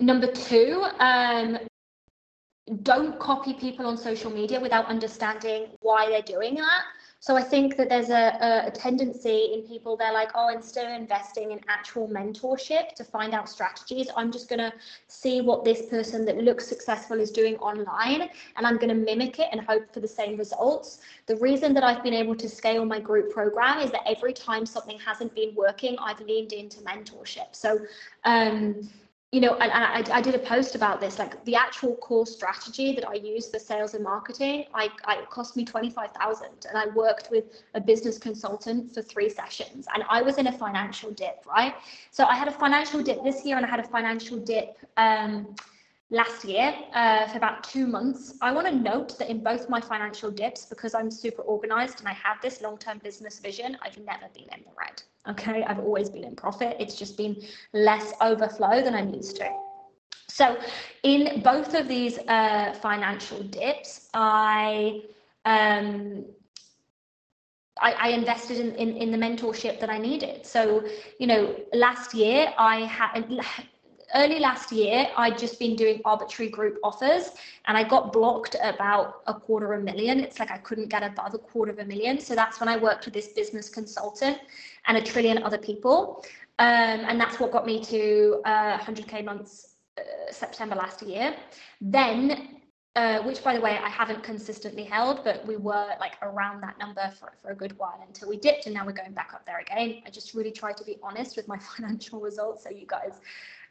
number two, um, don't copy people on social media without understanding why they're doing that. So I think that there's a, a, tendency in people, they're like, oh, instead of investing in actual mentorship to find out strategies, I'm just going to see what this person that looks successful is doing online and I'm going to mimic it and hope for the same results. The reason that I've been able to scale my group program is that every time something hasn't been working, I've leaned into mentorship. So, um, you know, and, and I, I, did a post about this, like the actual core strategy that I use for sales and marketing, I, I it cost me 25,000 and I worked with a business consultant for three sessions and I was in a financial dip, right? So I had a financial dip this year and I had a financial dip um, last year uh, for about two months. I want to note that in both my financial dips, because I'm super organized and I have this long term business vision, I've never been in the red. Okay. I've always been in profit. It's just been less overflow than I'm used to. So, in both of these uh, financial dips, I um, I, I, invested in, in, in the mentorship that I needed. So, you know, last year I had early last year, I'd just been doing arbitrary group offers and I got blocked about a quarter of a million. It's like I couldn't get above a quarter of a million. So that's when I worked with this business consultant and a trillion other people. Um, and that's what got me to uh, 100K months uh, September last year. Then uh, which by the way I haven't consistently held, but we were like around that number for, for a good while until we dipped, and now we're going back up there again. I just really try to be honest with my financial results so you guys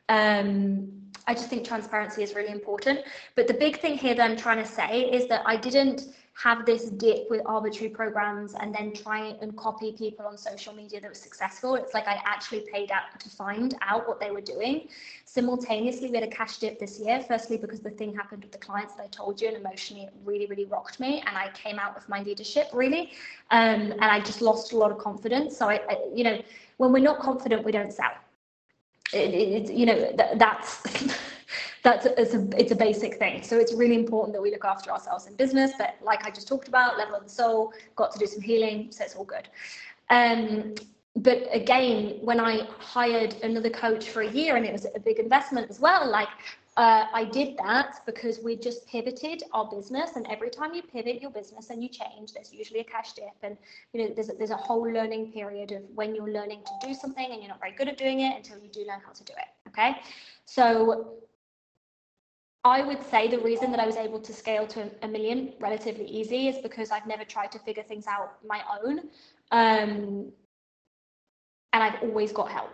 um, I just think transparency is really important. But the big thing here that I'm trying to say is that I didn't have this dip with arbitrary programs and then try and copy people on social media that were successful. It's like I actually paid out to find out what they were doing. Simultaneously, we had a cash dip this year. Firstly, because the thing happened with the clients that I told you, and emotionally, it really, really rocked me. And I came out with my leadership really, um, and I just lost a lot of confidence. So I, I you know, when we're not confident, we don't sell it, it, you know that, that's that's a, it's a it's a basic thing so it's really important that we look after ourselves in business but like i just talked about level of the soul got to do some healing so it's all good um but again when i hired another coach for a year and it was a big investment as well like uh, I did that because we just pivoted our business, and every time you pivot your business and you change, there's usually a cash dip, and you know there's a, there's a whole learning period of when you're learning to do something and you're not very good at doing it until you do learn how to do it. Okay, so I would say the reason that I was able to scale to a million relatively easy is because I've never tried to figure things out my own, um, and I've always got help